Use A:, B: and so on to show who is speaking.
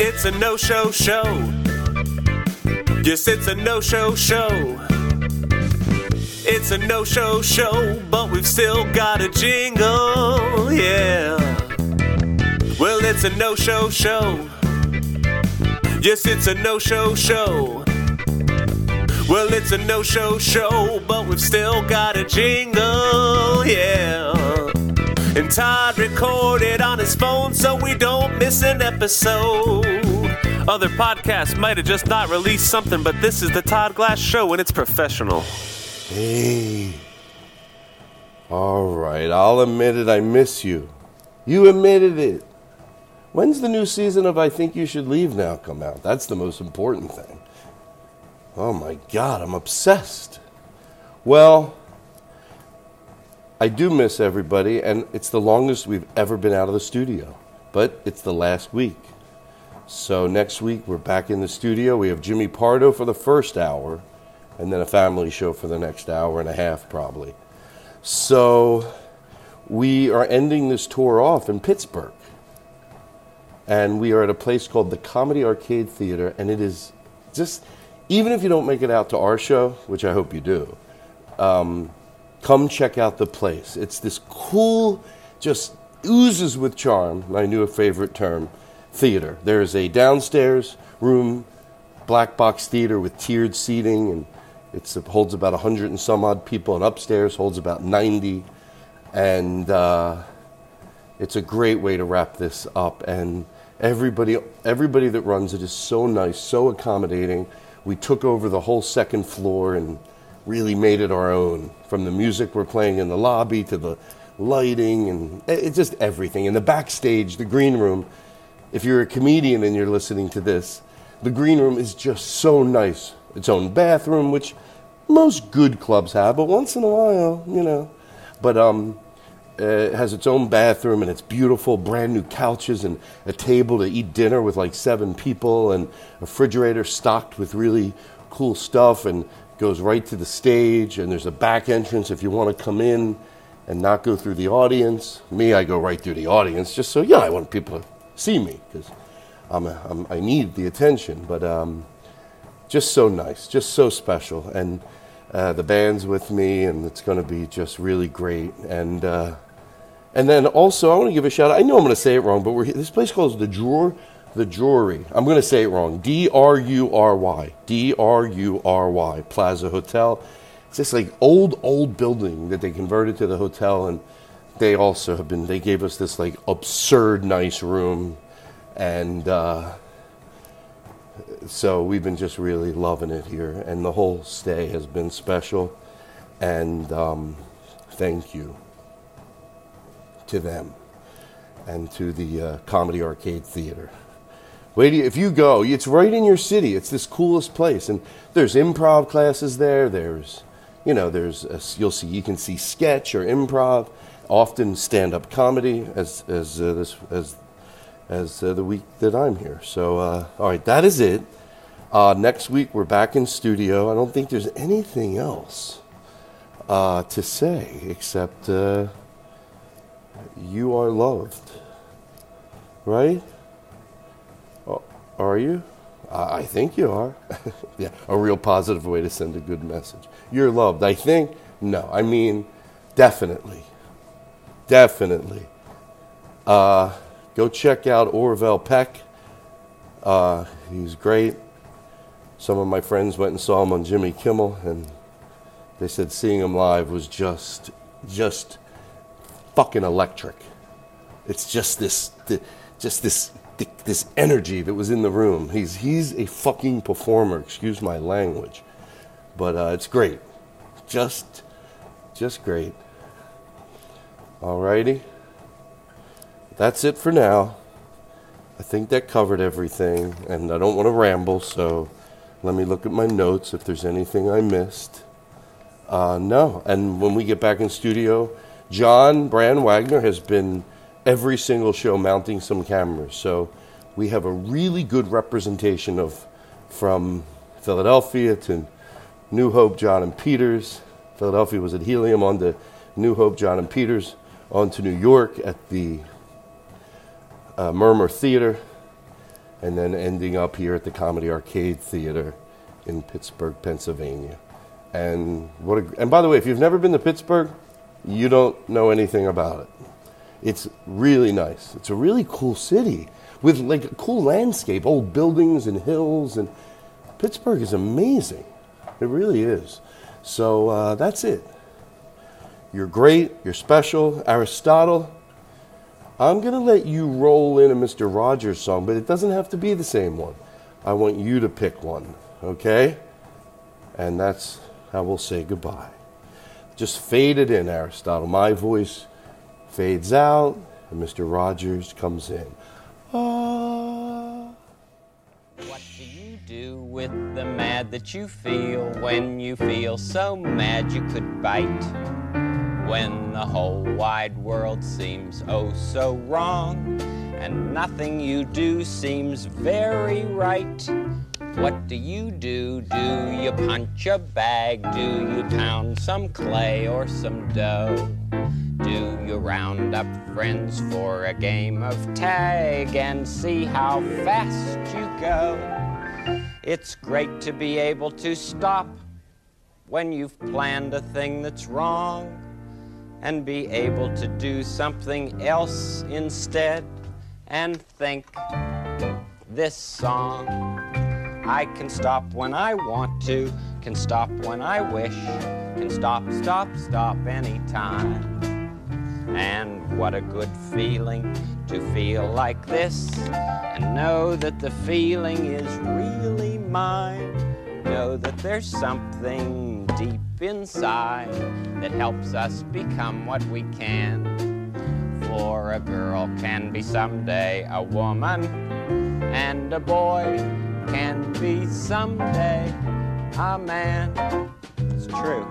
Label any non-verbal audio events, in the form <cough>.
A: It's a no show show. Yes, it's a no show show. It's a no show show, but we've still got a jingle, yeah. Well, it's a no show show. Yes, it's a no show show. Well, it's a no show show, but we've still got a jingle, yeah. And Todd recorded on his phone so we don't miss an episode. Other podcasts might have just not released something, but this is the Todd Glass Show and it's professional.
B: Hey. All right, I'll admit it, I miss you. You admitted it. When's the new season of I Think You Should Leave Now come out? That's the most important thing. Oh my God, I'm obsessed. Well, I do miss everybody, and it's the longest we've ever been out of the studio, but it's the last week. So next week we're back in the studio. We have Jimmy Pardo for the first hour, and then a family show for the next hour and a half, probably. So we are ending this tour off in Pittsburgh. And we are at a place called the Comedy Arcade Theater, and it is just, even if you don't make it out to our show, which I hope you do, um, come check out the place. It's this cool, just oozes with charm, my new favorite term, theater. There is a downstairs room, black box theater with tiered seating, and it holds about 100 and some odd people, and upstairs holds about 90. And uh, it's a great way to wrap this up. And everybody, everybody that runs it is so nice, so accommodating. We took over the whole second floor and really made it our own. From the music we're playing in the lobby to the lighting and it's just everything. And the backstage, the green room, if you're a comedian and you're listening to this, the green room is just so nice. Its own bathroom, which most good clubs have, but once in a while, you know. But um, uh, it has its own bathroom and it's beautiful, brand new couches and a table to eat dinner with like seven people and a refrigerator stocked with really cool stuff and goes right to the stage and there's a back entrance if you want to come in and not go through the audience. Me, I go right through the audience just so yeah, I want people to see me because I'm, I'm I need the attention. But um, just so nice, just so special, and uh, the band's with me, and it's going to be just really great. And uh, and then also, I want to give a shout out. I know I'm going to say it wrong, but we're this place called the Drawer, the Drury. I'm going to say it wrong. D R U R Y, D R U R Y Plaza Hotel. It's this like old old building that they converted to the hotel, and they also have been. They gave us this like absurd nice room, and. Uh, so we've been just really loving it here, and the whole stay has been special. And um, thank you to them and to the uh, Comedy Arcade Theater. Wait, if you go, it's right in your city. It's this coolest place, and there's improv classes there. There's, you know, there's a, you'll see you can see sketch or improv, often stand-up comedy as as uh, this as as uh, the week that I'm here. So, uh, all right, that is it. Uh, next week we're back in studio. I don't think there's anything else uh, to say except uh, you are loved, right? Are you? I think you are. <laughs> yeah, a real positive way to send a good message. You're loved. I think. No, I mean, definitely, definitely. Uh, Go check out Orville Peck. Uh, he's great. Some of my friends went and saw him on Jimmy Kimmel, and they said seeing him live was just, just fucking electric. It's just this, just this, this energy that was in the room. He's he's a fucking performer. Excuse my language, but uh, it's great. Just, just great. Alrighty that's it for now. I think that covered everything, and I don't want to ramble, so let me look at my notes if there's anything I missed. Uh, no, and when we get back in studio, John Brand Wagner has been every single show mounting some cameras, so we have a really good representation of from Philadelphia to New Hope, John and Peter's. Philadelphia was at Helium, on to New Hope, John and Peter's, on to New York at the uh, Murmrr Theater, and then ending up here at the Comedy Arcade Theater in Pittsburgh, Pennsylvania. And what a, and by the way, if you've never been to Pittsburgh, you don't know anything about it. It's really nice. It's a really cool city with like a cool landscape, old buildings and hills, and Pittsburgh is amazing. It really is. So uh, that's it. You're great. You're special, Aristotle. I'm going to let you roll in a Mr. Rogers song, but it doesn't have to be the same one. I want you to pick one, okay? And that's how we'll say goodbye. Just fade it in, Aristotle. My voice fades out, and Mr. Rogers comes in. Ah.
C: What do you do with the mad that you feel when you feel so mad you could bite? When the whole wide world seems oh so wrong, and nothing you do seems very right. What do you do? Do you punch a bag? Do you pound some clay or some dough? Do you round up friends for a game of tag and see how fast you go? It's great to be able to stop when you've planned a thing that's wrong and be able to do something else instead and think this song. I can stop when I want to, can stop when I wish, can stop, stop, stop anytime. And what a good feeling to feel like this and know that the feeling is really mine. Know that there's something deep inside that helps us become what we can. For a girl can be someday a woman, and a boy can be someday a man. It's true.